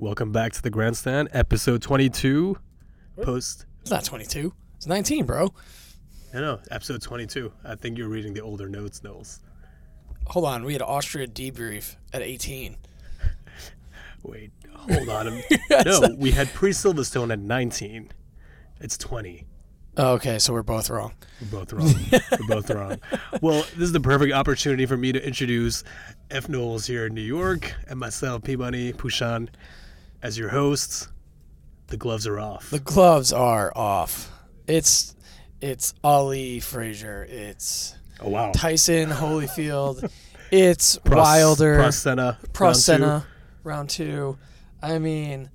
Welcome back to the Grandstand, episode 22. Post. It's not 22. It's 19, bro. No, no, episode 22. I think you're reading the older notes, Knowles. Hold on. We had Austria debrief at 18. Wait, hold on. no, we had pre Silverstone at 19. It's 20. Oh, okay, so we're both wrong. We're both wrong. We're both wrong. Well, this is the perfect opportunity for me to introduce F. Knowles here in New York and myself, P Money Pushan, as your hosts. The gloves are off. The gloves are off. It's it's Ali Frazier. It's oh wow. Tyson Holyfield. It's Pros- Wilder. Prost Senna, round two. Round two. I mean,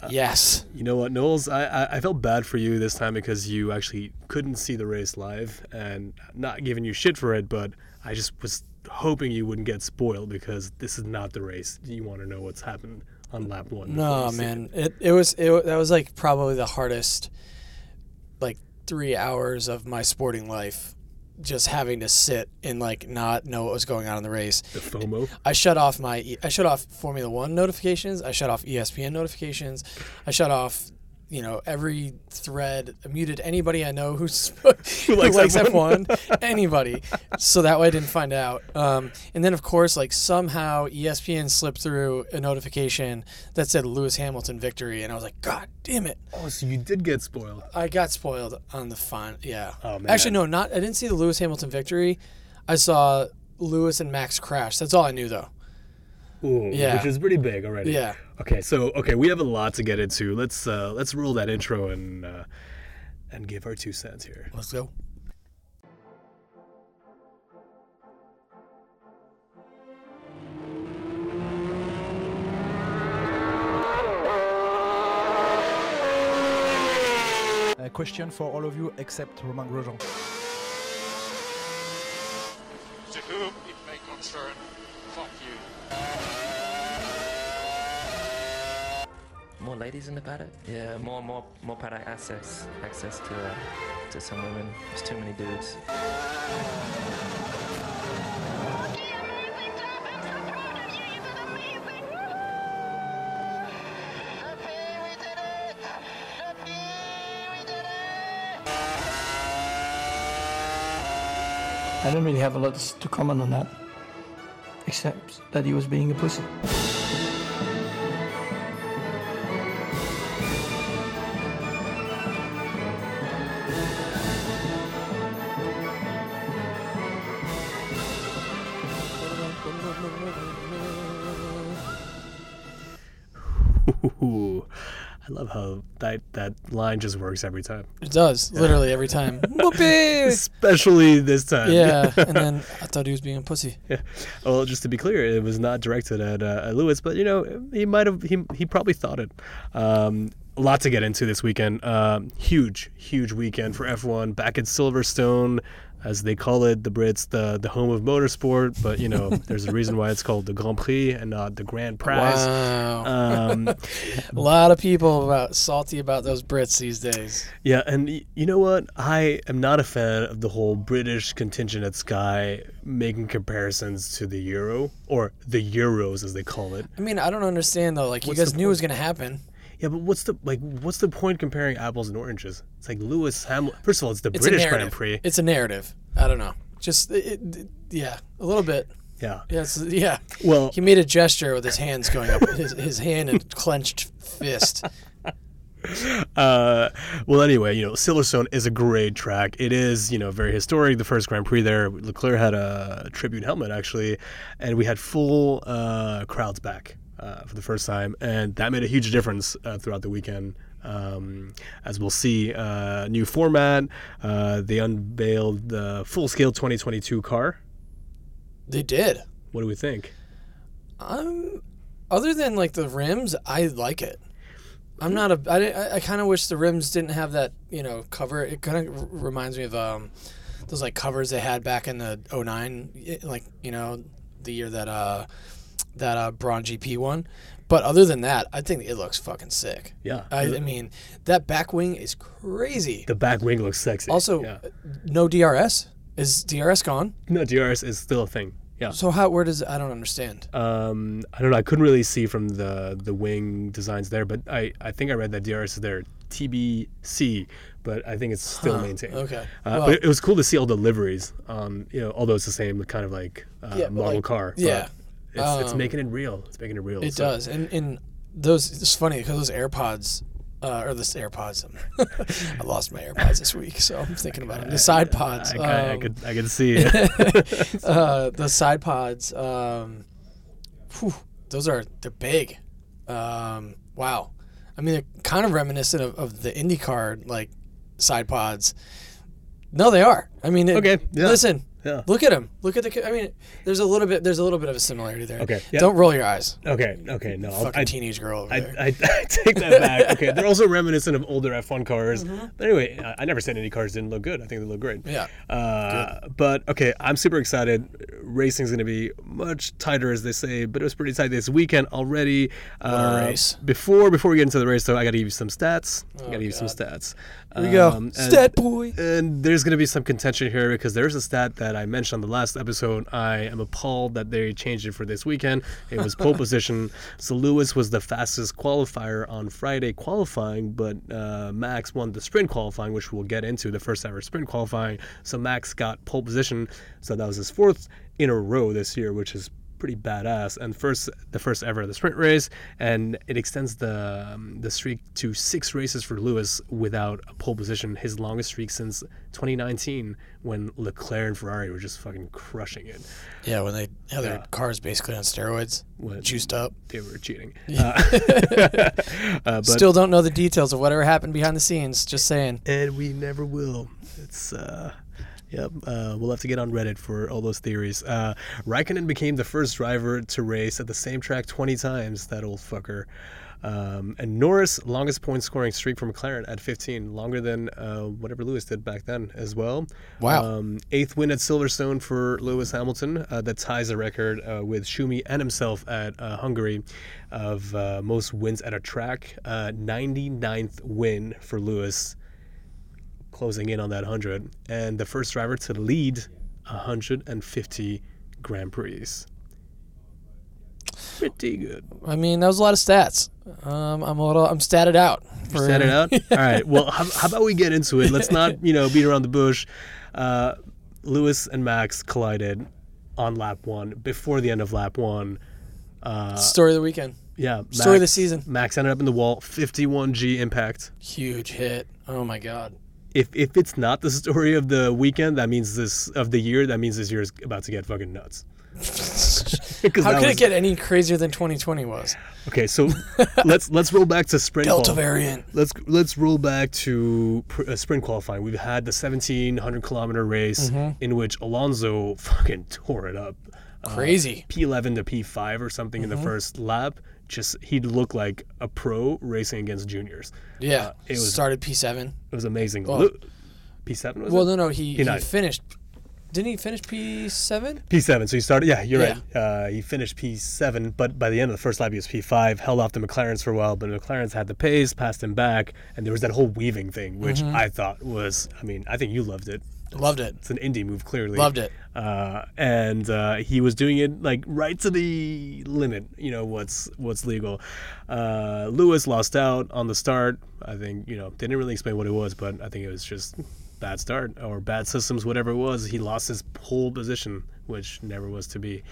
uh, yes. You know what, Knowles? I, I I felt bad for you this time because you actually couldn't see the race live, and not giving you shit for it, but I just was hoping you wouldn't get spoiled because this is not the race you want to know what's happened on lap one. No, man. It it was it that was like probably the hardest, like three hours of my sporting life, just having to sit and like not know what was going on in the race. The FOMO. I shut off my I shut off Formula One notifications. I shut off ESPN notifications. I shut off. You know, every thread, muted anybody I know who's, who likes likes F1. F1, anybody. So that way I didn't find out. Um, and then, of course, like somehow ESPN slipped through a notification that said Lewis Hamilton victory. And I was like, God damn it. Oh, so you did get spoiled. I got spoiled on the fun. Yeah. Oh, man. Actually, no, not. I didn't see the Lewis Hamilton victory. I saw Lewis and Max crash. That's all I knew, though. Ooh, Yeah. which is pretty big already. Yeah. Okay, so okay, we have a lot to get into. Let's uh, let's roll that intro and uh, and give our two cents here. Let's go. A question for all of you except Romain Grosjean. To whom it may concern, fuck you. More ladies in the paddock? Yeah, more more more paddock access access to uh, to some women. There's too many dudes. I don't really have a lot to comment on that, except that he was being a pussy. That that line just works every time, It does, literally every time. Whoopee! especially this time. Yeah, and then I thought he was being a pussy. Well, just to be clear, it was not directed at, uh, at Lewis, but you know he might have he he probably thought it. Um, a lot to get into this weekend. Um, huge, huge weekend for F1 back at Silverstone, as they call it, the Brits, the the home of motorsport. But you know, there's a reason why it's called the Grand Prix and not the Grand Prize. Wow. Um, a lot of people about salty about those Brits these days. Yeah, and y- you know what? I am not a fan of the whole British contingent at Sky making comparisons to the Euro or the Euros as they call it. I mean, I don't understand though. Like, What's you guys knew it was gonna happen. Yeah, but what's the like? What's the point comparing apples and oranges? It's like Lewis Hamilton. First of all, it's the It's British. Grand Prix. It's a narrative. I don't know. Just it, it- yeah, a little bit. Yeah. Yes, yeah. Well, He made a gesture with his hands going up, his, his hand and clenched fist. uh, well, anyway, you know, Silverstone is a great track. It is, you know, very historic. The first Grand Prix there, Leclerc had a tribute helmet actually, and we had full uh, crowds back uh, for the first time, and that made a huge difference uh, throughout the weekend. Um, as we'll see, uh, new format. Uh, they unveiled the full-scale 2022 car. They did. What do we think? Um, other than like the rims, I like it. I'm not a. I, I, I kind of wish the rims didn't have that. You know, cover. It kind of r- reminds me of um, those like covers they had back in the 09, like you know, the year that uh, that uh, Braun GP won. But other than that, I think it looks fucking sick. Yeah, I, I mean, that back wing is crazy. the back wing looks sexy. Also, yeah. no DRS. Is DRS gone? no DRS is still a thing. Yeah. So how? Where does I don't understand. Um, I don't know. I couldn't really see from the the wing designs there, but I, I think I read that DRS is there TBC, but I think it's still Huh, maintained. okay. Uh, Well- but it was cool to see all the liveries. Um, you know, although it's the same kind of like uh, Yeah, model like- car. but yeah. It's, it's Um, making it real. It's making it real. It so- does, and and those it's funny because those AirPods. Uh, or this AirPods. I lost my AirPods this week, so I'm thinking about them. The side pods. I, I, I um, could I could see. uh, the side pods. Um, whew, those are they're big. Um, wow. I mean, they're kind of reminiscent of, of the IndyCar like side pods. No, they are. I mean, it- Okay, yeah. Listen, Yeah. look at them. Look at the. I mean, there's a little bit. There's a little bit of a similarity there. Okay, yeah. Don't roll your eyes. okay, okay, no, Fucking I, teenage girl over I, there. I, I take that back. Okay, they're also reminiscent of older F1 cars. Mm-hmm. But anyway, I, I never said any cars didn't look good. I think they look great. Yeah. Uh, but okay, I'm super excited. Racing's going to be much tighter, as they say, but it was pretty tight this weekend already. Uh, race. Before before we get into the race, though, I got to give you some stats. I got to Oh, give you some stats. Here we go. and- Stat boy. and there's going to be some contention here because there's a stat that I mentioned on the last episode. I am appalled that they changed it for this weekend. It was pole position. So Lewis was the fastest qualifier on Friday qualifying, but uh, Max won the sprint qualifying, which we'll get into the first ever sprint qualifying. So Max got pole position. So that was his fourth in a row this year, which is pretty badass and first the first ever the sprint race and it extends the um, the streak to six races for Lewis without a pole position his longest streak since 2019 when Leclerc and Ferrari were just fucking crushing it Yeah, when they have their Yeah. cars basically on steroids, What- juiced up. they were cheating uh, uh, but Still don't know the details of whatever happened behind the scenes. Just saying. and we never will. It's uh, yep. Uh, we'll have to get on Reddit for all those theories. Uh, Raikkonen became the first driver to race at the same track 20 times. That old fucker. Um, and Norris, longest point scoring streak for McLaren at 15, longer than uh, whatever Lewis did back then as well. Wow. Um, eighth win at Silverstone for Lewis Hamilton. Uh, that ties the record uh, with Schumi and himself at uh, Hungary of uh, most wins at a track. Uh, 99th win for Lewis closing in on that 100 and the first driver to lead 150 Grand Prix. Pretty good. I mean, that was a lot of stats. Um, I'm a little. I'm statted out. For, it out. All right. Well, how, how about we get into it? Let's not, you know, beat around the bush. Uh, Lewis and Max collided on lap one before the end of lap one. Uh, Story of the weekend. yeah. story of the season. Max ended up in the wall. 51G impact. Huge hit. Oh my god. If if it's not the story of the weekend, that means this of the year. That means this year is about to get fucking nuts. How could was- it get any crazier than 2020 was? Okay, so let's let's roll back to sprint. Delta variant. Let's let's roll back to pr- uh, sprint qualifying. We've had the 1700 kilometer race Mm-hmm. in which Alonso fucking tore it up. Uh, Crazy. P11 to P5 or something Mm-hmm. in the first lap. Just he'd look like a pro racing against juniors. Yeah. uh, it was- started P7. It was amazing. Well- P7 was Well, it? no, no. He, he finished. Didn't he finish P7? P7. So he started. Yeah, you're Yeah. right. Uh, he finished P7, but by the end of the first lap, he was P5. Held off the McLarens for a while, but the McLarens had the pace, passed him back, and there was that whole weaving thing, which Mm-hmm. I thought was. I mean, I think you loved it. Loved it. It's an indie move, clearly. Loved it. Uh, and uh, he was doing it like right to the limit. You know what's what's legal. Uh, Lewis lost out on the start. I think you know they didn't really explain what it was, but I think it was just bad start or bad systems, whatever it was. He lost his pole position, which never was to be.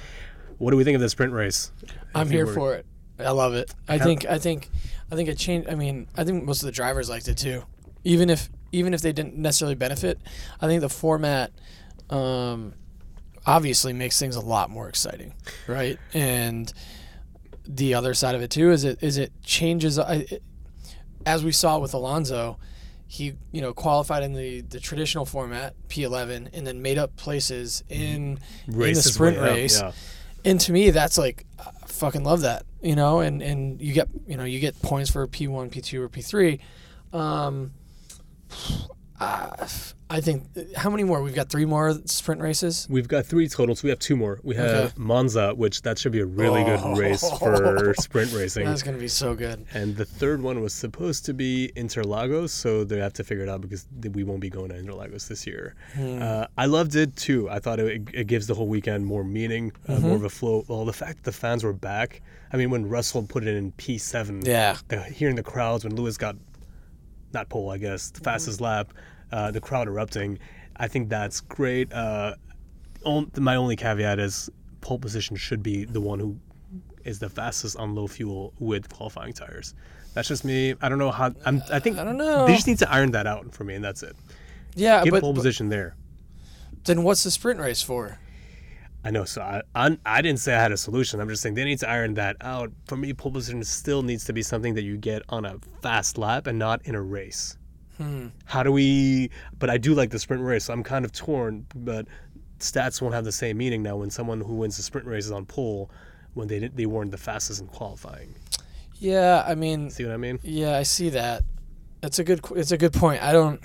What do we think of the sprint race? I'm here were- for it. I love it. I How- think. I think. I think it changed. I mean, I think most of the drivers liked it too, even if even if they didn't necessarily benefit. I think the format, um, obviously makes things a lot more exciting, right? And the other side of it too is it is it changes. I, it, as we saw with Alonso, he you know qualified in the the traditional format P11 and then made up places in in the sprint way up, race yeah. and to me that's like I fucking love that you know and and you get you know you get points for p1 p2 or p3 um I, I think how many more? We've got three more sprint races. We've got three totals. We have two more. We have Okay. Monza, which that should be a really Oh. good race for sprint racing. That's gonna be so good. And the third one was supposed to be Interlagos, so they have to figure it out because we won't be going to Interlagos this year. Hmm. Uh, I loved it too. I thought it, it gives the whole weekend more meaning, uh, Mm-hmm. more of a flow. Well, the fact that the fans were back. I mean, when Russell put it in P7, Yeah. the, hearing the crowds when Lewis got not pole, I guess, the fastest lap, uh, the crowd erupting. I think that's great. Uh, on, my only caveat is pole position should be the one who is the fastest on low fuel with qualifying tires. That's just me. I don't know how. I'm, I think I don't know. They just need to iron that out for me, and that's it. Yeah, Get but, pole but position there. then what's the sprint race for? I know. So I, I I didn't say I had a solution. I'm just saying they need to iron that out. For me, pole position still needs to be something that you get on a fast lap and not in a race. Hmm. How do we? But I do like the sprint race. So I'm kind of torn. But stats won't have the same meaning now when someone who wins the sprint race is on pole when they didn't, they weren't the fastest in qualifying. Yeah, I mean, See what I mean? yeah, I see that. It's a good. It's a good point. I don't.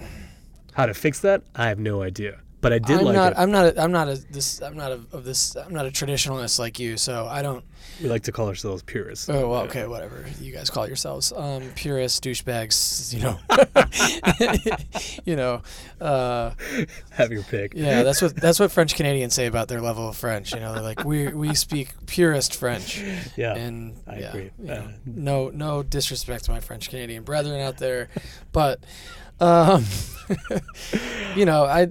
How to fix that? I have no idea. But I did I'm like not. it. I'm not. A, I'm not a this. I'm not a, of this. I'm not a traditionalist like you. So I don't. we like to call ourselves purists. Oh well, okay, whatever you guys call yourselves, um, purists, douchebags. You know. you know. Uh, Have your pick. yeah, that's what that's what French Canadians say about their level of French. You know, they're like we we speak purist French. Yeah. and I yeah, agree. you know, Uh, no, no disrespect to my French Canadian brethren out there, but, um, you know, I, uh,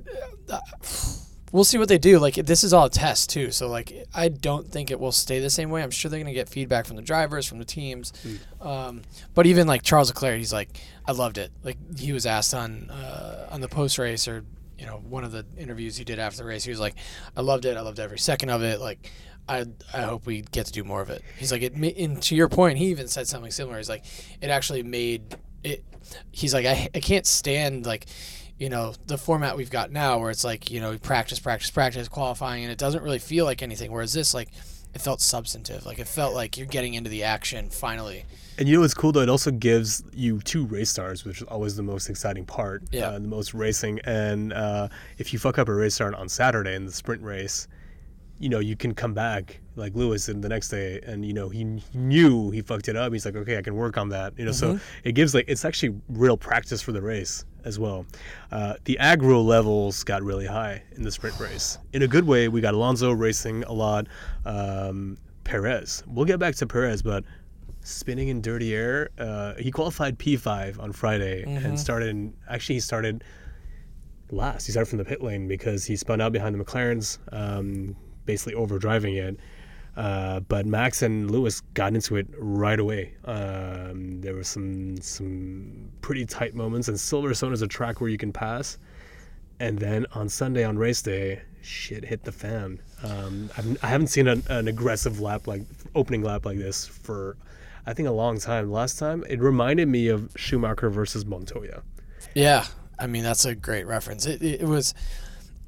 we'll see what they do. Like this is all a test too, so like I don't think it will stay the same way. I'm sure they're gonna get feedback from the drivers, from the teams, um, but even like Charles Leclerc, he's like, I loved it. Like he was asked on uh, on the post race or. You know, one of the interviews he did after the race, he was like, "I loved it. I loved every second of it. Like, I I hope we get to do more of it. He's like, it. And to your point, he even said something similar. He's like, it actually made it. He's like, I I can't stand like, you know, the format we've got now where it's like, you know, practice, practice, practice, qualifying, and it doesn't really feel like anything. Whereas this, like, it felt substantive. Like it felt like you're getting into the action finally. And you know what's cool though? It also gives you two race stars, which is always the most exciting part. Yeah. Uh, the most racing. And uh, if you fuck up a race start on Saturday in the sprint race, you know, you can come back like Lewis in the next day and, you know, he, he knew he fucked it up. He's like, okay, I can work on that. You know, so it gives like, it's actually real practice for the race as well. Uh, the aggro levels got really high in the sprint race. In a good way, we got Alonso racing a lot. Um, Perez. We'll get back to Perez, but spinning in dirty air. Uh, he qualified P5 on Friday and started. In, actually, he started last. He started from the pit lane because he spun out behind the McLarens, um, basically overdriving it. Uh, but Max and Lewis got into it right away. Um, there were some some pretty tight moments, and Silverstone is a track where you can pass. And then on Sunday on race day, shit hit the fan. Um, I haven't seen an, an aggressive lap like opening lap like this for, I think, a long time. Last time it reminded me of Schumacher versus Montoya. Yeah, I mean that's a great reference. It, it, it was,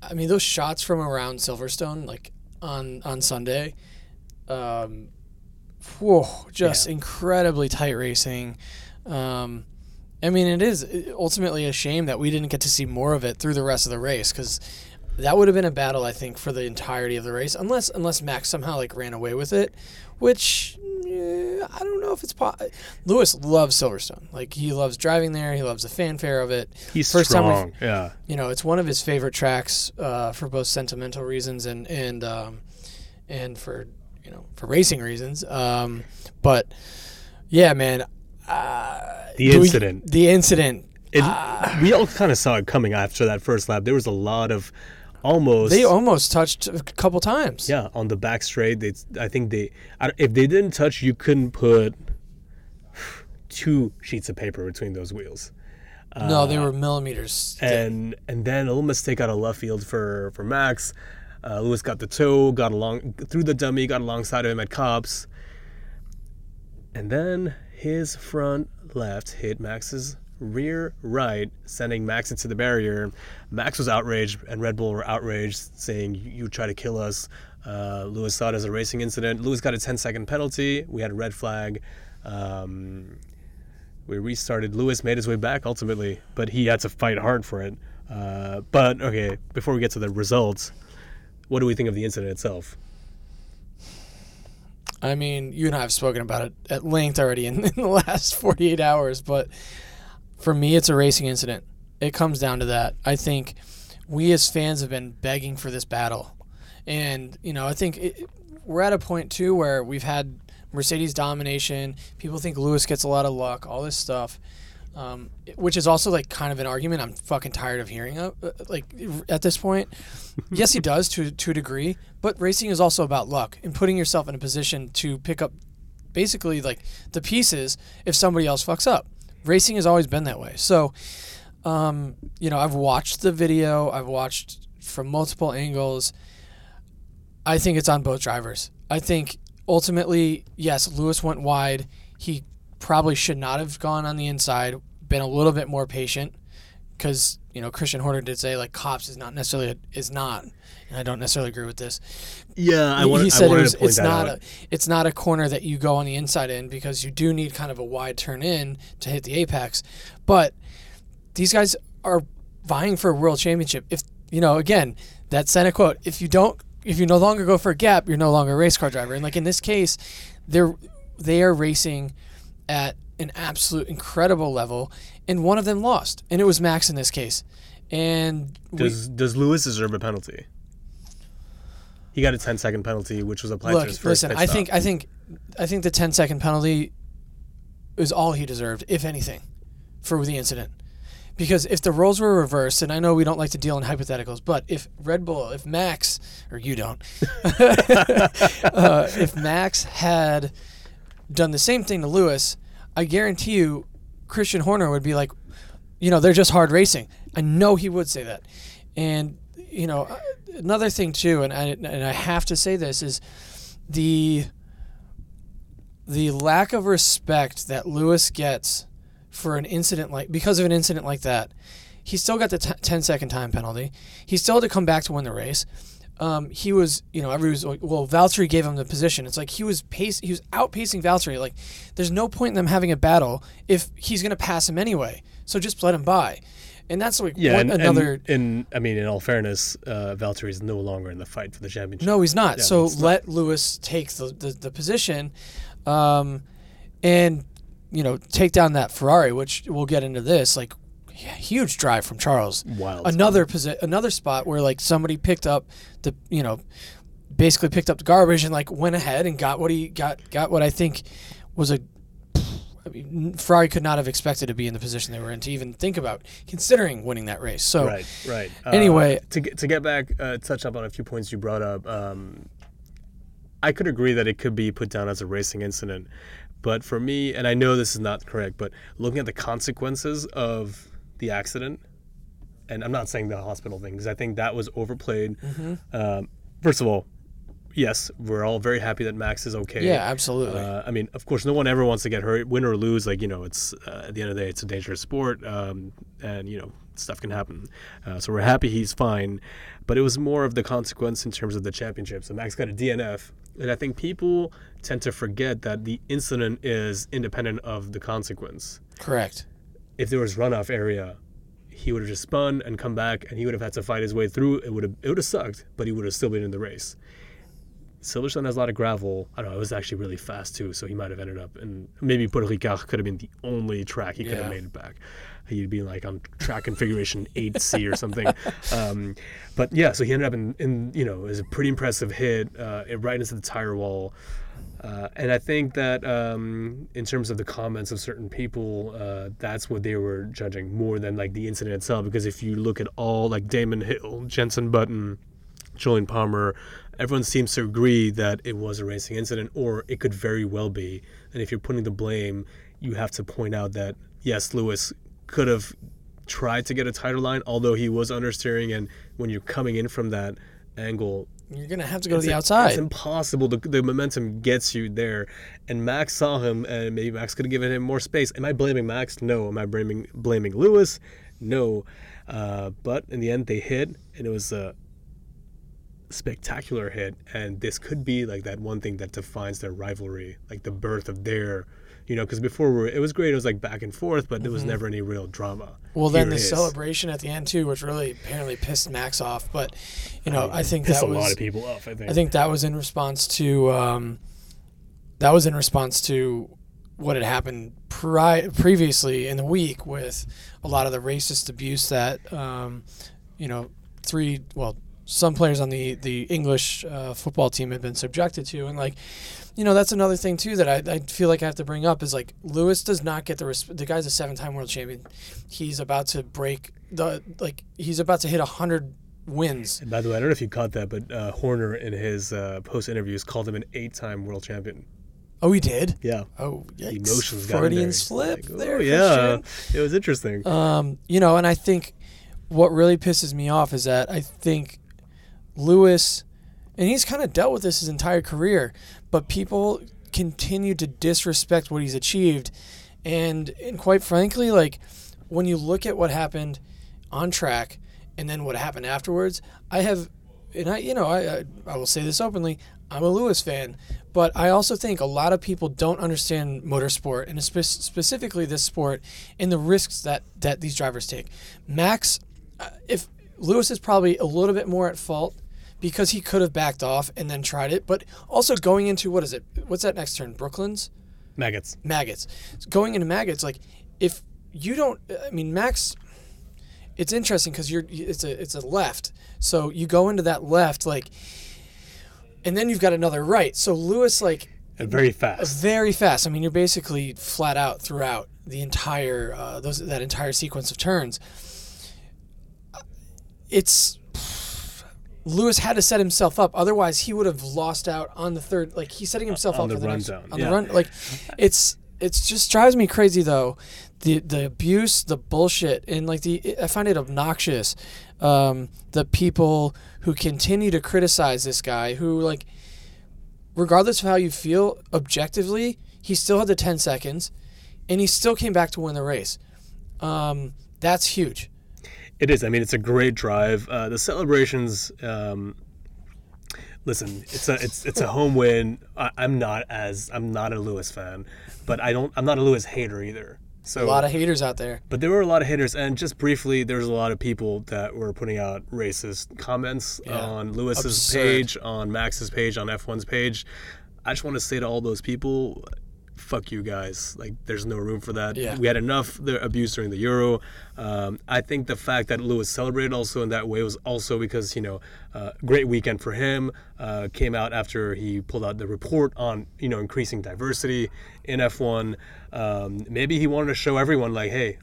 I mean those shots from around Silverstone, like on on Sunday, um, whoa, just incredibly tight racing. Um, I mean it is ultimately a shame that we didn't get to see more of it through the rest of the race because that would have been a battle I think for the entirety of the race, unless unless Max somehow like ran away with it, which. I don't know if it's po- Lewis loves Silverstone. Like he loves driving there. He loves the fanfare of it. He's First time strong. yeah. you know, it's one of his favorite tracks uh, for both sentimental reasons and and um, and for know for racing reasons. Um, but yeah, man, uh, The do we- incident. the incident. It, we all kind of saw it coming after that first lap. There was a lot of almost. They almost touched a couple times. yeah, on the back straight. They, I think they, if they didn't touch, you couldn't put two sheets of paper between those wheels. no, they were millimeters. and and then a little mistake out of left field for for Max. Uh, Lewis got the toe, got along through the dummy, got alongside of him at Copse, and then his front left hit Max's rear right, sending Max into the barrier. Max was outraged, and Red Bull were outraged, saying, "You, try to kill us." Uh, Lewis saw it as a racing incident. Lewis got a 10 second penalty. We had a red flag. Um, we restarted. Lewis made his way back ultimately, but he had to fight hard for it. Uh, but okay, before we get to the results, what do we think of the incident itself? I mean, you and I have spoken about it at length already in, in the last 48 hours, but for me, it's a racing incident. It comes down to that. I think we as fans have been begging for this battle. And, you know, I think it, we're at a point, too, where we've had Mercedes domination. People think Lewis gets a lot of luck, all this stuff. Um, which is also like kind of an argument I'm fucking tired of hearing of, uh, like at this point. yes, he does to to a degree, but racing is also about luck and putting yourself in a position to pick up basically like the pieces if somebody else fucks up. Racing has always been that way. So, um, you know, I've watched the video. I've watched from multiple angles. I think it's on both drivers. I think ultimately, yes, Lewis went wide. He probably should not have gone on the inside, been a little bit more patient because you know Christian Horner did say like Copse is not necessarily a, is not, and I don't necessarily agree with this. Yeah, I want. he said I it was, to point it's that not out. a it's not a corner that you go on the inside in because you do need kind of a wide turn in to hit the apex, but these guys are vying for a world championship. If you know, again, that Senna quote: "If you don't, if you no longer go for a gap, you're no longer a race car driver." And like in this case, they're they are racing at an absolute incredible level, and one of them lost, and it was Max in this case. And we, Does Does Lewis deserve a penalty? He got a 10 second penalty, which was applied to look, his first listen, I think I think I think the 10 second penalty is all he deserved, if anything, for the incident. Because if the roles were reversed, and I know we don't like to deal in hypotheticals, but if Red Bull, if Max, or you don't, uh, if Max had done the same thing to Lewis, I guarantee you, Christian Horner would be like, you know, they're just hard racing. I know he would say that. And, you know, uh, another thing too, and I, and I have to say this, is the the lack of respect that Lewis gets for an incident like because of an incident like that. He still got the t- 10 second time penalty. He still had to come back to win the race. Um, he was, you know, everybody was like, well, Valtteri gave him the position. It's like he was pace, he was outpacing Valtteri. Like, there's no point in them having a battle if he's going to pass him anyway. So just let him by. And that's like Yeah, one, and, another. and, and I mean, in all fairness, uh, Valtteri is no longer in the fight for the championship. No, he's not. Yeah, so it's not. let Lewis take the, the, the position um, and, you know, take down that Ferrari, which we'll get into this. Like, yeah, huge drive from Charles. Wild. Another posi- another spot where, like, somebody picked up the, you know, basically picked up the garbage and, like, went ahead and got what he got, got what I think was a. I mean, Ferrari could not have expected to be in the position they were in to even think about considering winning that race. So, Right, right. Uh, Anyway- to get to get back, uh, touch up on a few points you brought up. Um, I could agree that it could be put down as a racing incident, but for me, and I know this is not correct, but looking at the consequences of the accident, and I'm not saying the hospital thing because I think that was overplayed. Mm-hmm. Um, first of all, yes, we're all very happy that Max is okay. yeah, absolutely. Uh, I mean, of course, no one ever wants to get hurt, win or lose. Like you know, it's uh, at the end of the day, it's a dangerous sport, um, and you know, stuff can happen. Uh, so we're happy he's fine, but it was more of the consequence in terms of the championship. So Max got a DNF, and I think people tend to forget that the incident is independent of the consequence. Correct. If there was runoff area. He would have just spun and come back, and he would have had to fight his way through. It would have it would have sucked, but he would have still been in the race. Silverstone has a lot of gravel. I don't know. It was actually really fast too, so he might have ended up. And maybe Paul Ricard could have been the only track he could Yeah. have made it back. He'd be like on track configuration 8C or something. Um, but yeah, so he ended up in, in you know, it was a pretty impressive hit uh, it right into the tire wall. Uh, and I think that um, in terms of the comments of certain people, uh, that's what they were judging more than like the incident itself. Because if you look at all like Damon Hill, Jenson Button, Jolyon Palmer, everyone seems to agree that it was a racing incident, or it could very well be. And if you're putting the blame, you have to point out that yes, Lewis could have tried to get a tighter line, although he was understeering, and when you're coming in from that angle, You're gonna have to go to the a- outside. It's impossible. The, the momentum gets you there, and Max saw him, and maybe Max could have given him more space. Am I blaming Max? No. Am I blaming blaming Lewis? No. Uh, but in the end, they hit, and it was a spectacular hit. And this could be like that one thing that defines their rivalry, like the birth of their You know, because before we were, it was great. It was like back and forth, but there was never any real drama. Mm-hmm. Well, then Here the celebration at the end too, which really apparently pissed Max off. But you know, I, think pissed that a was lot of people off. I think. I think that was in response to um, that was in response to what had happened pri- previously in the week with a lot of the racist abuse that um, you know three well some players on the the English uh, football team had been subjected to and like you know that's another thing too that I, I feel like I have to bring up is like Lewis does not get the resp- the guy's a seven time world champion he's about to break the like he's about to hit a hundred wins And by the way, I don't know if you caught that, but uh, Horner in his uh, post interviews called him an eight-time world champion. oh he did Yeah, oh yikes. emotions got in Freudian there. slip Like, oh, there yeah, Christian. it was interesting. Um, you know, and I think what really pisses me off is that I think Lewis, and he's kind of dealt with this his entire career, but people continue to disrespect what he's achieved, and and quite frankly, like when you look at what happened on track and then what happened afterwards, I have, and I, you know, I I, I will say this openly, I'm a Lewis fan, but I also think a lot of people don't understand motorsport and spe- specifically this sport and the risks that that these drivers take. Max, uh, if Lewis is probably a little bit more at fault because he could have backed off and then tried it, but also going into what is it? What's that next turn? Brooklands Maggotts. Maggotts. Going into Maggotts, like if you don't, I mean, Max. It's interesting because you're it's a it's a left, so you go into that left like, and then you've got another right. So Lewis like And very fast. very fast. I mean, you're basically flat out throughout the entire uh, those that entire sequence of turns. It's Lewis had to set himself up, otherwise he would have lost out on the third. Like he's setting himself On up the for the next, rundown, on yeah. the run. Like it's it's just drives me crazy though. The the abuse, the bullshit, and like the I find it obnoxious. Um, the people who continue to criticize this guy, who like regardless of how you feel objectively, he still had the 10 seconds and he still came back to win the race. Um, that's huge. It is. I mean, it's a great drive. Uh, the celebrations. Um, listen, it's a it's it's a home win. I, I'm not as I'm not a Lewis fan, but I don't. I'm not a Lewis hater either. So A lot of haters out there. But there were a lot of haters, and just briefly, there was a lot of people that were putting out racist comments Yeah. on Lewis's Absurd. page, on Max's page, on F1's page. I just want to say to all those people, fuck you guys. Like, there's no room for that. Yeah. We had enough the abuse during the Euro. Um, I think the fact that Lewis celebrated also in that way was also because, you know, uh, great weekend for him. Uh, came out after he pulled out the report on, you know, increasing diversity in F1. Um, maybe he wanted to show everyone, like, hey,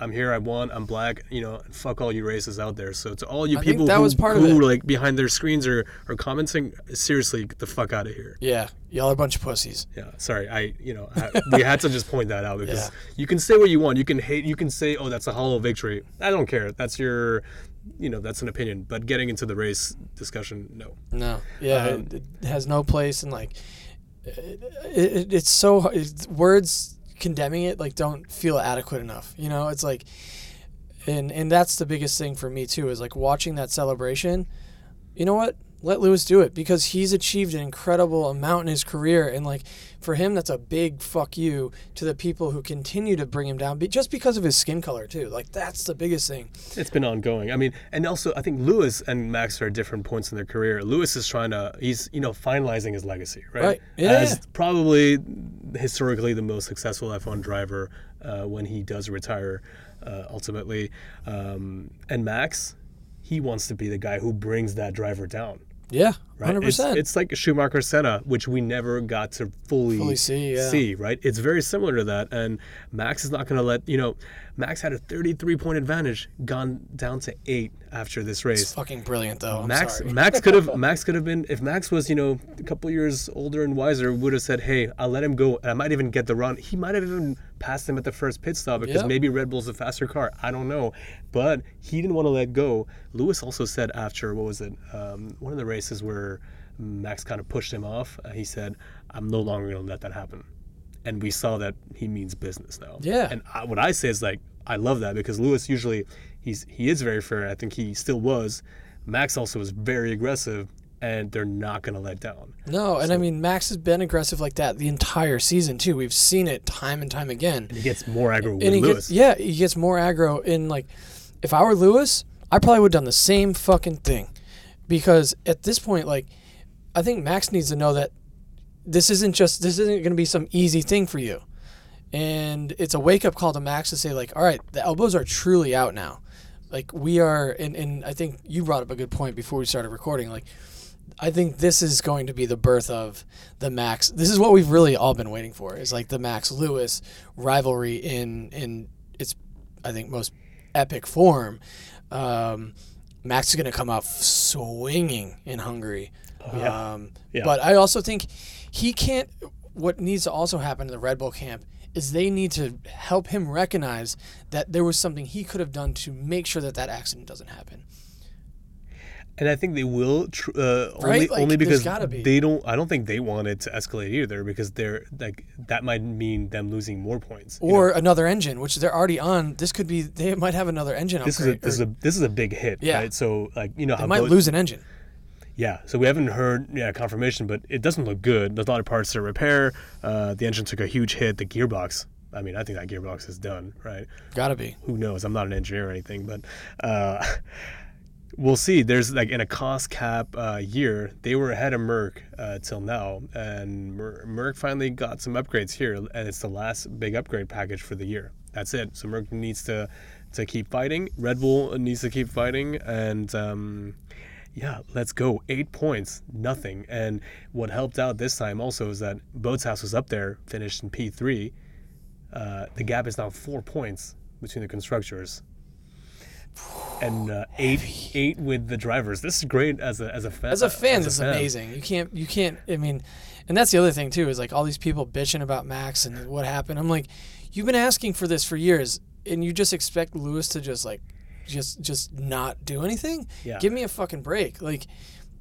I'm here. I won. I'm black. You know, fuck all you races out there. So to all you I people that who, was part of who it. like behind their screens or are commenting, seriously, get the fuck out of here. Yeah. Y'all are a bunch of pussies. Yeah, sorry. I, you know, I, we had to just point that out because Yeah. you can say what you want. You can hate. You can say, "Oh, that's a hollow victory." I don't care. That's your, you know, that's an opinion. But getting into the race discussion, no. No. Yeah. Um, it, it has no place. And like, it, it, it's so, it's, words condemning it like don't feel adequate enough. You know, it's like, and and that's the biggest thing for me too is like watching that celebration. You know what? Let Lewis do it because he's achieved an incredible amount in his career, and like for him, that's a big fuck you to the people who continue to bring him down, be- just because of his skin color too. Like that's the biggest thing. It's been ongoing. I mean, and also I think Lewis and Max are at different points in their career. Lewis is trying to, he's you know finalizing his legacy, right? Right. Yeah. As probably historically the most successful F1 driver uh, when he does retire, uh, ultimately. Um, and Max, he wants to be the guy who brings that driver down. Yeah, Right? hundred It's, percent. it's like Schumacher Senna, which we never got to fully, Fully see, yeah. see, right? It's very similar to that. And Max is not going to let, you know, Max had a 33 point advantage, gone down to eight after this race. It's fucking brilliant though. I'm Max sorry. Max could have Max could have been if Max was you know a couple years older and wiser would have said hey I'll let him go and I might even get the run he might have even passed him at the first pit stop because Yep. maybe Red Bull's a faster car I don't know but he didn't want to let go Lewis also said after what was it um, one of the races where Max kind of pushed him off uh, he said I'm no longer going to let that happen and we saw that he means business now Yeah. and I, what I say is like I love that because Lewis usually he's he is very fair. I think he still was. Max also was very aggressive, and they're not going to let down. No, and I mean Max has been aggressive like that the entire season too. We've seen it time and time again. And he gets more aggro with and he Lewis. gets yeah, he gets more aggro. In like, if I were Lewis, I probably would have done the same fucking thing, because at this point, like, I think Max needs to know that this isn't just this isn't going to be some easy thing for you, and it's a wake up call to Max to say like, all right, the elbows are truly out now, like we are, and and I think you brought up a good point before we started recording, like. I think this is going to be the birth of the Max. This is what we've really all been waiting for. Is like the Max Lewis rivalry in in its I think most epic form. Um, Max is going to come out swinging in Hungary. yeah. Um, Yeah. But I also think he can't. What needs to also happen in the Red Bull camp is they need to help him recognize that there was something he could have done to make sure that that accident doesn't happen. And I think they will, tr- uh, only, Right? Like, only because be. they don't. I don't think they want it to escalate either, because they're like that might mean them losing more points. you know? Or another engine, which they're already on. This could be. They might have another engine this is a upgrade. this is a this is a big hit, Yeah. right? So like you know they how might both- lose an engine. Yeah, so we haven't heard yeah confirmation, but it doesn't look good. There's a lot of parts to repair. Uh, the engine took a huge hit. The gearbox. I mean, I think that gearbox is done, right? Gotta be. Who knows? I'm not an engineer or anything, but uh, we'll see. There's like in a cost cap uh, year, they were ahead of Merc uh, till now, and Mer- Merc finally got some upgrades here, and it's the last big upgrade package for the year. That's it. So Merc needs to to keep fighting. Red Bull needs to keep fighting, and um, yeah, let's go. Eight points, nothing. And what helped out this time also is that Bottas was up there, finished in P three. Uh, the gap is now four points between the constructors, and uh, eight eight with the drivers. This is great as a as a fan. As a fan, this is amazing. You can't. You can't. I mean, and that's the other thing too is like all these people bitching about Max and what happened. I'm like, you've been asking for this for years, and you just expect Lewis to just like, just just not do anything. Yeah. Give me a fucking break. Like,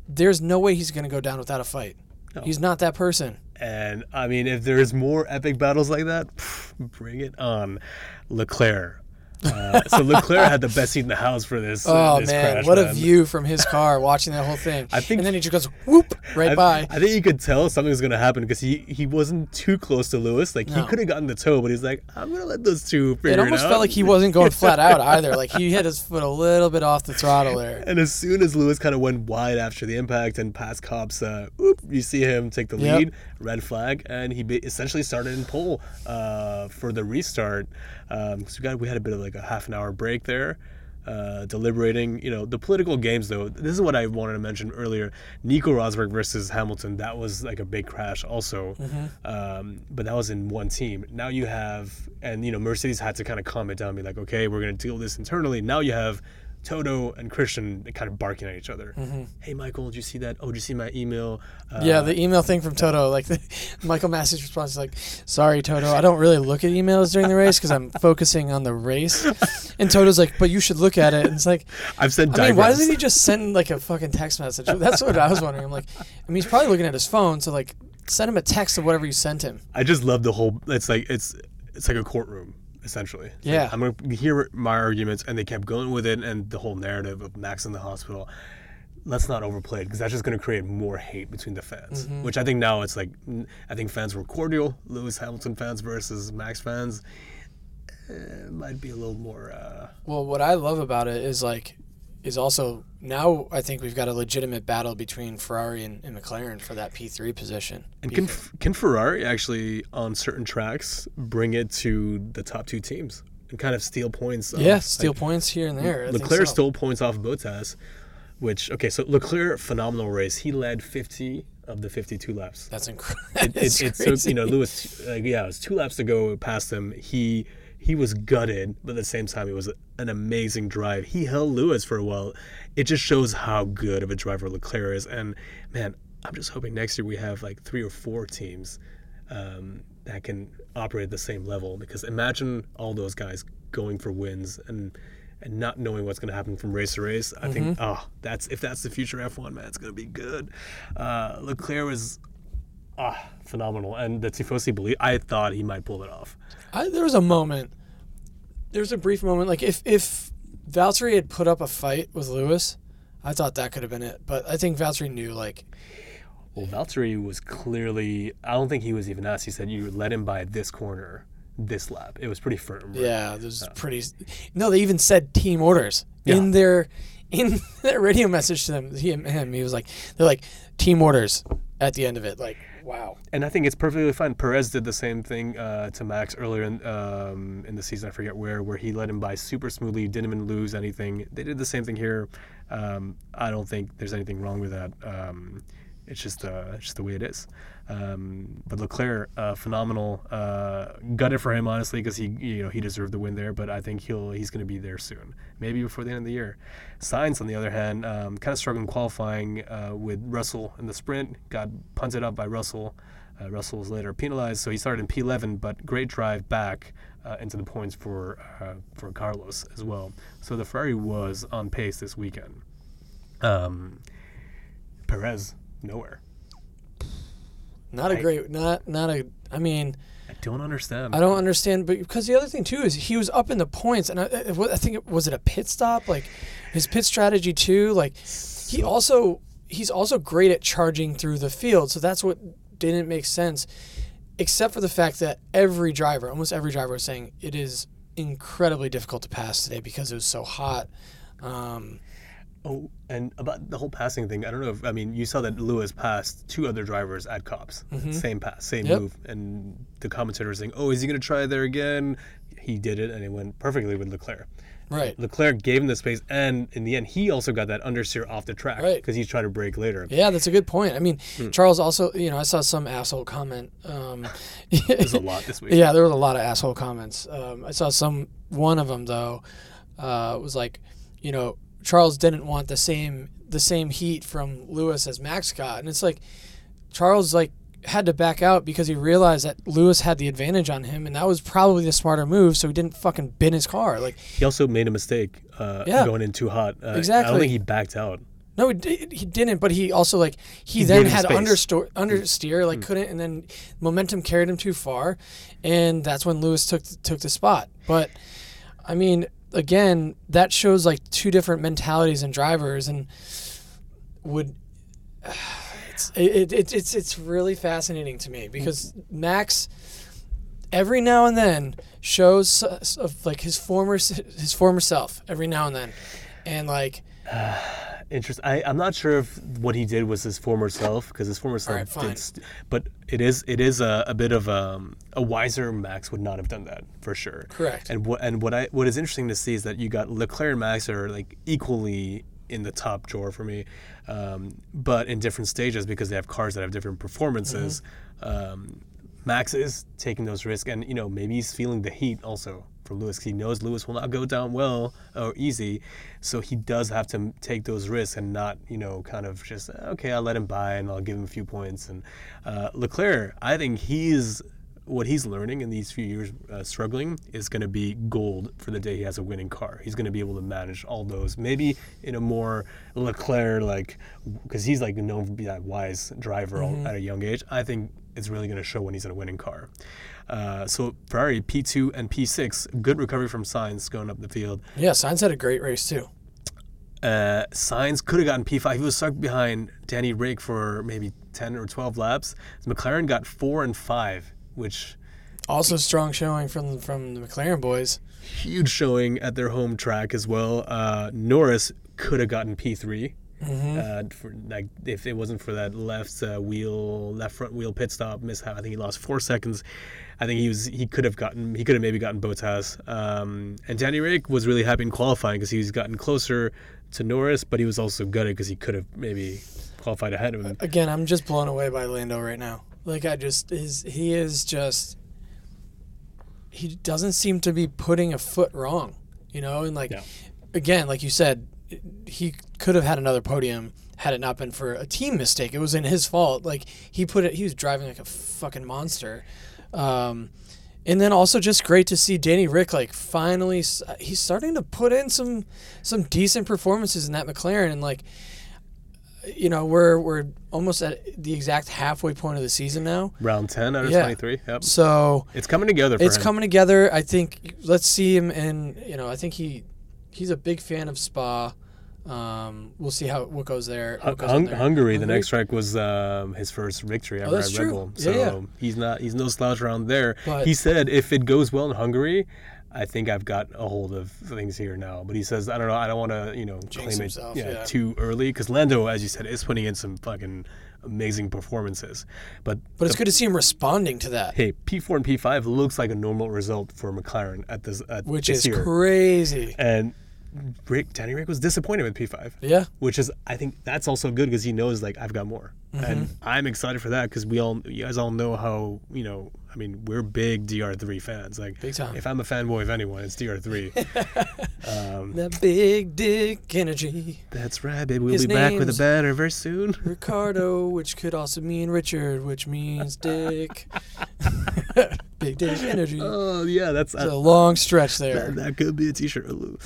there's no way he's gonna go down without a fight. No. He's not that person. And I mean, if there's more epic battles like that, pff, bring it on, Leclerc. Uh, so Leclerc had the best seat in the house for this. uh, Oh this man, crash, what a view from his car watching that whole thing. I think- and then he just goes whoop right I, by. I think you could tell something was going to happen because he, he wasn't too close to Lewis. Like No. he could have gotten the toe, but he's like, I'm going to let those two figure it almost out. felt like he wasn't going flat out either. Like he had his foot a little bit off the throttle there. And as soon as Lewis kind of went wide after the impact and past Copse, uh, whoop, you see him take the Yep. lead, red flag, and he essentially started in pole uh, for the restart. Um, so we got we had a bit of like a half an hour break there. Uh, deliberating, you know, the political games though. This is what I wanted to mention earlier. Nico Rosberg versus Hamilton. That was like a big crash, also. Um, but that was in one team. Now you have, and you know, Mercedes had to kind of calm it down, be like, okay, we're gonna deal this internally. Now you have Toto and Christian kind of barking at each other. Hey, Michael, did you see that? Oh, did you see my email? Uh, Yeah, the email thing from Toto, like the, Michael Masi's response is like, "Sorry, Toto, I don't really look at emails during the race because I'm focusing on the race." And Toto's like, "But you should look at it." And it's like, I've sent I mean, why doesn't he just send like a fucking text message? That's what I was wondering. I'm like, I mean, he's probably looking at his phone, so like, send him a text of whatever you sent him. I just love the whole. It's like it's it's like a courtroom essentially. It's like, Yeah. I'm gonna hear my arguments, and they kept going with it, and the whole narrative of Max in the hospital. Let's not overplay it because that's just going to create more hate between the fans. Mm-hmm. Which I think now it's like I think fans were cordial. Lewis Hamilton fans versus Max fans eh, might be a little more. Uh, Well, what I love about it is like, is also now I think we've got a legitimate battle between Ferrari and, and McLaren for that P3 position. and can can Ferrari actually on certain tracks bring it to the top two teams and kind of steal points? off, yeah, like, steal points here and there. I Leclerc so. stole points off of Bottas, which okay, so Leclerc phenomenal race. He led 50 of the 52 laps. That's It, incredible. it, it took you know Lewis, like, yeah, it was two laps to go past him. He he was gutted, but at the same time, it was an amazing drive. He held Lewis for a while. It just shows how good of a driver Leclerc is. And man, I'm just hoping next year we have like three or four teams um, that can operate at the same level. Because imagine all those guys going for wins and and not knowing what's going to happen from race to race. I think oh, that's if that's the future F1, man, it's going to be good. Uh, Leclerc was ah phenomenal, and the Tifosi believe I thought he might pull it off. I, there was a moment. There was a brief moment. Like if if Valtteri had put up a fight with Lewis, I thought that could have been it, but I think Valtteri knew like Well, Valtteri was clearly. I don't think he was even asked. He said you let him by this corner, this lap. It was pretty firm. right? Yeah, this is pretty. No, they even said team orders Yeah. in their in their radio message to them. He, him, he was like, they're like team orders at the end of it. Like, wow. And I think it's perfectly fine. Perez did the same thing uh, to Max earlier in, um, in the season. I forget where, where he let him by super smoothly, didn't even lose anything. They did the same thing here. Um, I don't think there's anything wrong with that. Um, it's just uh, just the way it is. Um, but Leclerc, uh, phenomenal. Uh, gutted for him honestly because he you know he deserved the win there. But I think he'll he's going to be there soon, maybe before the end of the year. Sainz on the other hand, um, kind of struggling qualifying uh, with Russell in the sprint. Got punted up by Russell. Uh, Russell was later penalized, so he started in P11. But great drive back uh, into the points for uh, for Carlos as well. So the Ferrari was on pace this weekend. Um, Perez nowhere. Not a I- great, not not a. I mean, I don't understand. I don't understand, but because the other thing too is he was up in the points, and I, I, I think it was it a pit stop, like his pit strategy too. Like he also he's also great at charging through the field, so that's what didn't make sense, except for the fact that every driver, almost every driver, was saying it is incredibly difficult to pass today because it was so hot. Um, Oh, and about the whole passing thing, I don't know if I mean you saw that Lewis passed two other drivers at Copse, same pass, same Mm-hmm. Yep. move, and the commentator was saying, "Oh, is he going to try there again?" He did it, and it went perfectly with Leclerc. right. Leclerc gave him the space, and in the end, he also got that understeer off the track Right. because he's trying to brake later. Yeah, that's a good point. I mean, Hmm. Charles also, you know, I saw some asshole comment. Um, There's a lot this week. Yeah, there was a lot of asshole comments. Um, I saw some. One of them though uh, was like, you know, Charles didn't want the same the same heat from Lewis as Max got, and it's like Charles like had to back out because he realized that Lewis had the advantage on him, and that was probably the smarter move. So he didn't fucking bin his car. Like, He also made a mistake uh, Yeah. going in too hot. Uh, I don't think he backed out. No, he, he didn't. But he also like he, He then had understo- understeer, like couldn't, and then momentum carried him too far, and that's when Lewis took took the spot. But I mean, again, that shows like two different mentalities and drivers, and would it's it, it, it's it's really fascinating to me because Max every now and then shows of like his former his former self every now and then, and like. Interest. I, I'm not sure if what he did was his former self because his former self right, did, st- but it is it is a, a bit of um, a wiser Max would not have done that for sure. Correct. And what and what I what is interesting to see is that you got Leclerc and Max are like equally in the top drawer for me, um, but in different stages because they have cars that have different performances. Mm-hmm. Um, Max is taking those risks, and you know maybe he's feeling the heat also from Lewis. 'cause He knows Lewis will not go down well or easy, so he does have to take those risks and not you know kind of just okay I'll let him by and I'll give him a few points. And uh, Leclerc, I think he's what he's learning in these few years uh, struggling is going to be gold for the day he has a winning car. He's going to be able to manage all those, maybe in a more Leclerc like, because he's like known to be that wise driver all, at a young age. I think it's really going to show when he's in a winning car. Uh, so Ferrari P2 and P6, good recovery from Sainz going up the field. Yeah, Sainz had a great race too. Uh, Sainz could have gotten P5. He was stuck behind Danny Rick for maybe 10 or 12 laps. McLaren got four and five, which Also strong showing from from the McLaren boys. huge showing at their home track as well. Uh, Norris could have gotten P3. Uh, for, like if it wasn't for that left uh, wheel, left front wheel pit stop mishap, I think he lost four seconds. I think he was he could have gotten he could have maybe gotten Bottas. Um, and Danny Rick was really happy in qualifying because he's gotten closer to Norris, but he was also gutted because he could have maybe qualified ahead of him. Again, I'm just blown away by Lando right now. Like I just is he is just he doesn't seem to be putting a foot wrong, you know, and like again, like you said, he could have had another podium had it not been for a team mistake. It wasn't his fault. Like he put it he was driving like a fucking monster. Um and then also just great to see Danny Rick like finally he's starting to put in some some decent performances in that McLaren and like you know we're we're almost at the exact halfway point of the season now. Round ten out of Yeah. twenty three. Yep. So It's coming together. For it's him. coming together. I think let's see him and you know I think he he's a big fan of Spa. Um, we'll see how what goes there. What goes Hung- there. Hungary, the next track was um, his first victory ever Oh, at Red. Bull. Yeah, So yeah. he's not he's no slouch around there. But- he said if it goes well in Hungary, I think I've got a hold of things here now. But he says I don't know. I don't want to you know Jinx claim himself, it yeah, yeah. too early because Lando, as you said, is putting in some fucking amazing performances. But But it's good to see him responding to that, hey, P4 and P5 looks like a normal result for McLaren at this at which this is year. crazy. And Rick, Danny Rick was disappointed with P5 Yeah. which is I think that's also good because he knows like I've got more, Mm-hmm. and I'm excited for that because we all you guys all know how you know I mean we're big DR3 fans like Big time. If I'm a fanboy of anyone, it's DR3. um, That big dick energy. that's right, baby. We'll His be back with a banner very soon. Ricciardo, which could also mean Richard, which means dick. big dick energy. Oh yeah, that's It's a long stretch there. that could be a T-shirt. Um,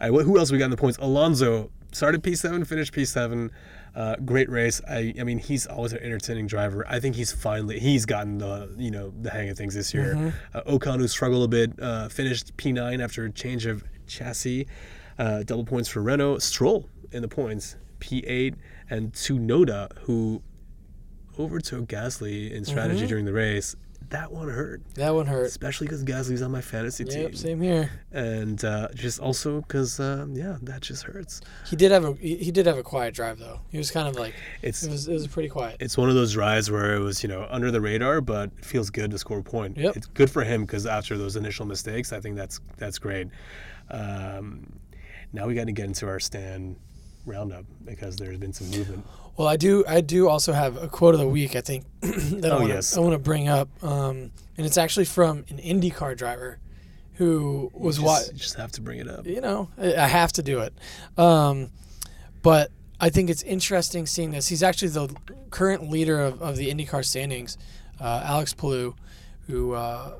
right, who else we got in the points? Alonso started P7, finished P7. Uh, great race. I, I mean, he's always an entertaining driver. I think he's finally he's gotten the you know the hang of things this year. Uh, Ocon, who struggled a bit, uh, finished P9 after a change of chassis. Uh, double points for Renault. Stroll in the points, P8, and Tsunoda, who overtook Gasly in strategy during the race. That one hurt That one hurt. especially because Gasly's on my fantasy Yep, team, same here. and uh, just also because um, yeah, that just hurts. He did have a he did have a quiet drive though. He was kind of like It's it was it was pretty quiet. it's one of those drives where it was you know under the radar, but it feels good to score a point. Yep. It's good for him because after those initial mistakes, I think that's that's great. Um, now we got to get into our stand roundup because there's been some movement. Well, I do. I do also have a quote of the week. I think that I Oh, want. I want to bring up, um, and it's actually from an IndyCar driver who was just, what you just have to bring it up. you know. I I have to do it, um, but I think it's interesting seeing this. He's actually the current leader of, of the IndyCar standings, uh, Alex Palou, who uh,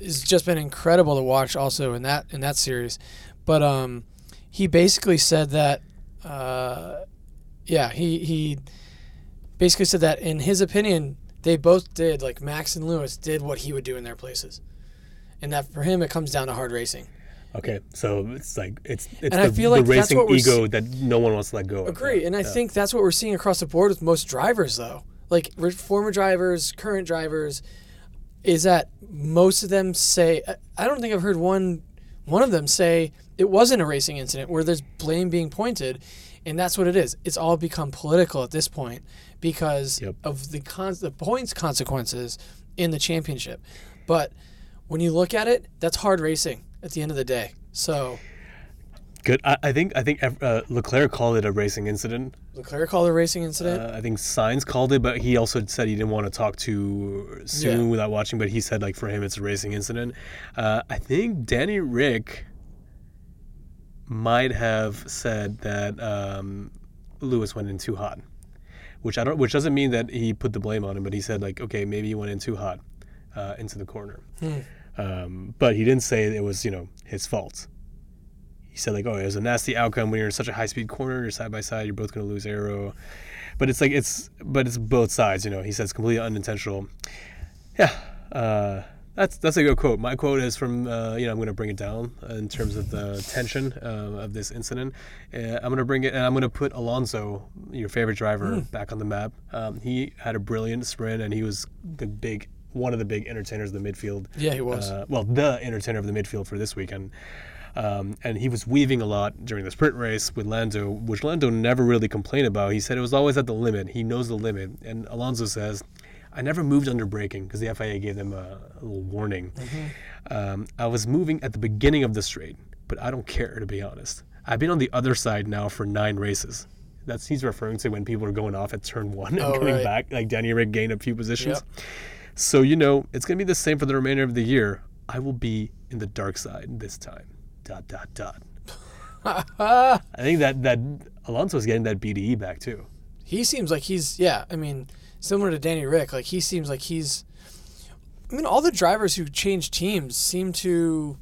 has just been incredible to watch. Also in that in that series, but um, he basically said that. Uh, yeah, he he basically said that in his opinion, they both did like Max and Lewis did what he would do in their places, and that for him it comes down to hard racing. Okay, so it's like it's it's And the, I feel the like that's racing ego that no one wants to let go of. Agree, Yeah, and I yeah. think that's what we're seeing across the board with most drivers, though. Like former drivers, current drivers, is that most of them say. I don't think I've heard one one of them say it wasn't a racing incident where there's blame being pointed, and that's what it is. It's all become political at this point because Yep. of the con- the points consequences in the championship. But when you look at it, that's hard racing at the end of the day. So Good. I, I think I think uh, Leclerc called it a racing incident. Leclerc called it a racing incident. Uh, I think Sainz called it, but he also said he didn't want to talk too soon Yeah. without watching. But he said like for him it's a racing incident. Uh, I think Danny Rick might have said that um, Lewis went in too hot, which I don't. Which doesn't mean that he put the blame on him, but he said like okay maybe he went in too hot uh, into the corner. Um, but he didn't say it was you know his fault. He said like, oh, it was a nasty outcome when you're in such a high speed corner, you're side by side, you're both gonna lose aero. But it's like it's but it's both sides, you know. He says completely unintentional. Yeah, uh, that's that's a good quote. My quote is from uh, you know I'm gonna bring it down in terms of the tension uh, of this incident. Uh, I'm gonna bring it and I'm gonna put Alonso, your favorite driver, back on the map. Um, he had a brilliant sprint and he was the big one of the big entertainers of the midfield. Yeah, he was. Uh, well, the entertainer of the midfield for this weekend. Um, and he was weaving a lot during the sprint race with Lando, which Lando never really complained about. He said it was always at the limit. He knows the limit. And Alonso says, I never moved under braking because the FIA gave them a, a little warning. Um, I was moving at the beginning of the straight, but I don't care, to be honest. I've been on the other side now for nine races. That's he's referring to when people are going off at turn one and Oh, coming right. back, like Danny Rick gained a few positions. Yep. So you know it's gonna be the same for the remainder of the year. I will be in the dark side this time. Dot dot dot. I think that that Alonso's getting that BDE back too. he seems like he's yeah i mean similar to danny rick like he seems like he's i mean all the drivers who change teams seem to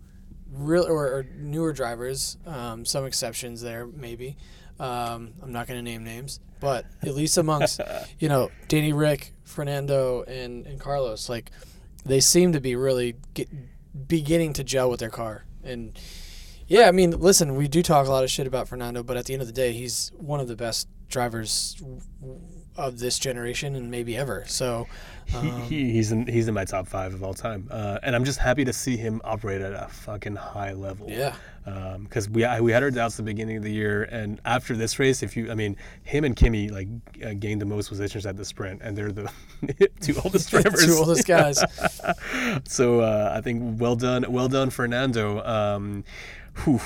real or, or newer drivers um, some exceptions there maybe. Um, i'm not going to name names but at least amongst you know danny rick fernando and, and carlos like they seem to be really get, beginning to gel with their car. And Yeah, I mean, listen, we do talk a lot of shit about Fernando, but at the end of the day, he's one of the best drivers of this generation and maybe ever. So, um, he, he's in he's in my top five of all time, uh, and I'm just happy to see him operate at a fucking high level. yeah, because we I- we had our doubts at the beginning of the year, and after this race, if you I mean him and Kimi like uh, gained the most positions at the sprint, and they're the two oldest drivers. two oldest guys. so uh, I think well done, well done, Fernando. Um, whew.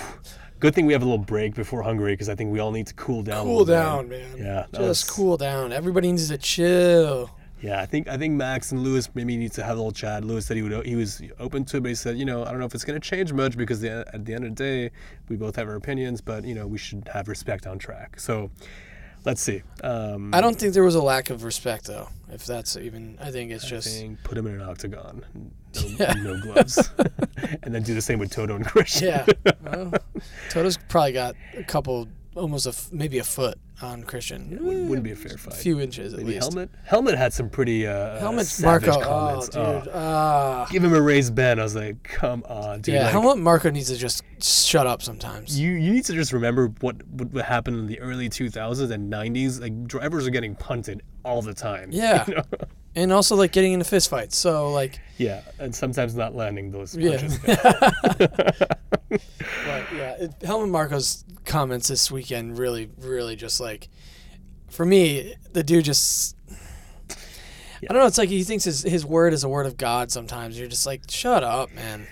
Good thing we have a little break before Hungary because I think we all need to cool down. cool bit. down, man. Yeah, just was- cool down. Everybody needs to chill. Yeah, I think I think Max and Lewis maybe need to have a little chat. Lewis said he would he was open to it, but he said, you know, I don't know if it's going to change much because the, at the end of the day, we both have our opinions, but you know, we should have respect on track. So, let's see. Um, I don't think there was a lack of respect, though. If that's even, I think it's I just think put him in an octagon, no, Yeah. no gloves, and then do the same with Toto and Christian. yeah. Well, Toto's probably got a couple, almost a f- maybe a foot on Christian. Wouldn't, wouldn't be a fair a fight. few inches at Maybe least. Helmut. Helmut had some pretty uh, Helmut savage Marko. Oh, comments. dude. Ah. Give him a raised bend. I was like, come on, dude. yeah, like, Helmut Marko needs to just shut up sometimes. You you need to just remember what what what happened in the early 2000s and 90s. Like drivers are getting punted all the time. Yeah. you know? And also like getting into fistfights. So like, yeah, and sometimes not landing those Yeah. punches. but yeah, it, Helmut Marko's comments this weekend really, really just like, for me, the dude just. I don't know. It's like he thinks his, his word is a word of God. Sometimes you're just like, shut up, man.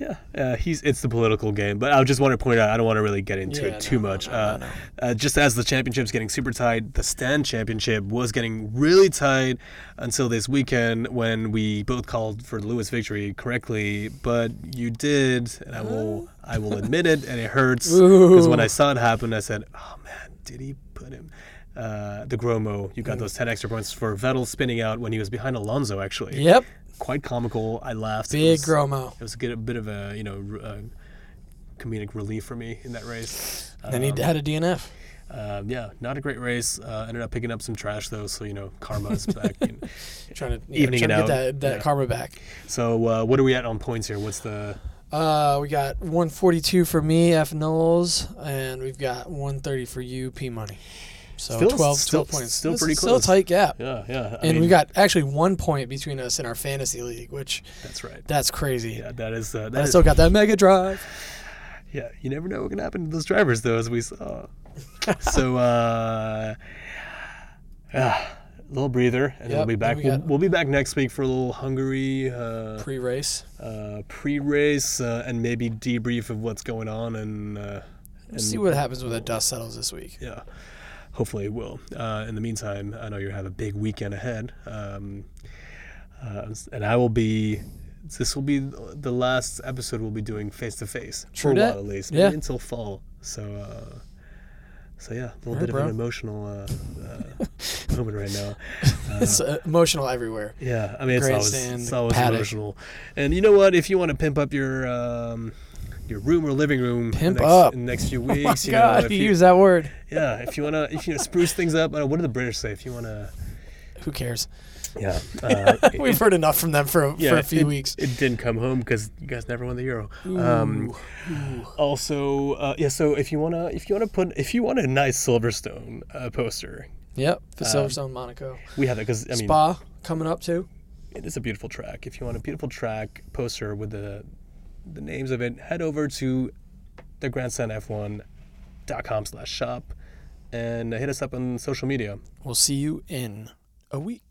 Yeah, uh, he's it's the political game. But I just want to point out, I don't want to really get into Yeah, it too no, much. no, no, uh. Uh, just as the championship's getting super tight, the stand championship was getting really tight until this weekend when we both called for the Lewis victory correctly. But you did, and I will I will admit it, and it hurts because when I saw it happen, I said, "Oh man, did he put him?" Uh, the Gromo, you got Mm. those 10 extra points for Vettel spinning out when he was behind Alonso, actually. Yep, Quite comical. I laughed. It big was- Gromo. It was a, good, a bit of a, you know, r- uh, comedic relief for me in that race. Then he Um, had a DNF. um, yeah, not a great race. Uh, ended up picking up some trash though, so you know karma is back. You know. Trying to yeah, evening trying it to out. get that, that Yeah. karma back. So uh, what are we at on points here? What's the? Uh, we got 142 for me, F Knowles, and we've got 130 for you, P Money. So Still- 12, still- 12 points. still pretty is Still a tight gap. Yeah, yeah. I and we mean, got actually one point between us in our fantasy league, which That's right. that's crazy. Yeah, that is. Uh, But I that is still got that Mega Drive. yeah, you never know what can happen to those drivers though, as we saw. so uh, a little breather, and then we'll be back. we we'll, we'll be back next week for a little Hungary uh, Pre-race. uh, pre-race uh, and maybe debrief of what's going on and. Uh, We'll see what happens when the dust settles this week. yeah, hopefully it will. Uh, in the meantime, I know you have a big weekend ahead, um, uh, and I will be. This will be the last episode we'll be doing face to face for a while at least, Yeah. until fall. So, uh, so yeah, a little Alright, bit of an emotional uh, uh, moment right now. Uh, It's uh, emotional everywhere. yeah, I mean it's always, Grandstand, it's always paddock. emotional. And you know what? If you want to pimp up your um, your room or living room Pimp in the next, up. in the next few Oh my weeks, you God, know, if you you, use that word. yeah, if you wanna, if you know, spruce things up. Uh, what do the British say? If you wanna, Who cares? yeah, uh, We've heard enough from them for, yeah, for a few it, weeks. It didn't come home because you guys never won the Euro. Um, also, uh, yeah. So if you wanna, if you wanna put, if you want a nice Silverstone uh, poster, Yep, for um, Silverstone, Monaco. we have it because I mean, Spa coming up too. it is a beautiful track. If you want a beautiful track poster with the the names of it, head over to the grandstandf1.com slash shop and hit us up on social media. We'll see you in a week.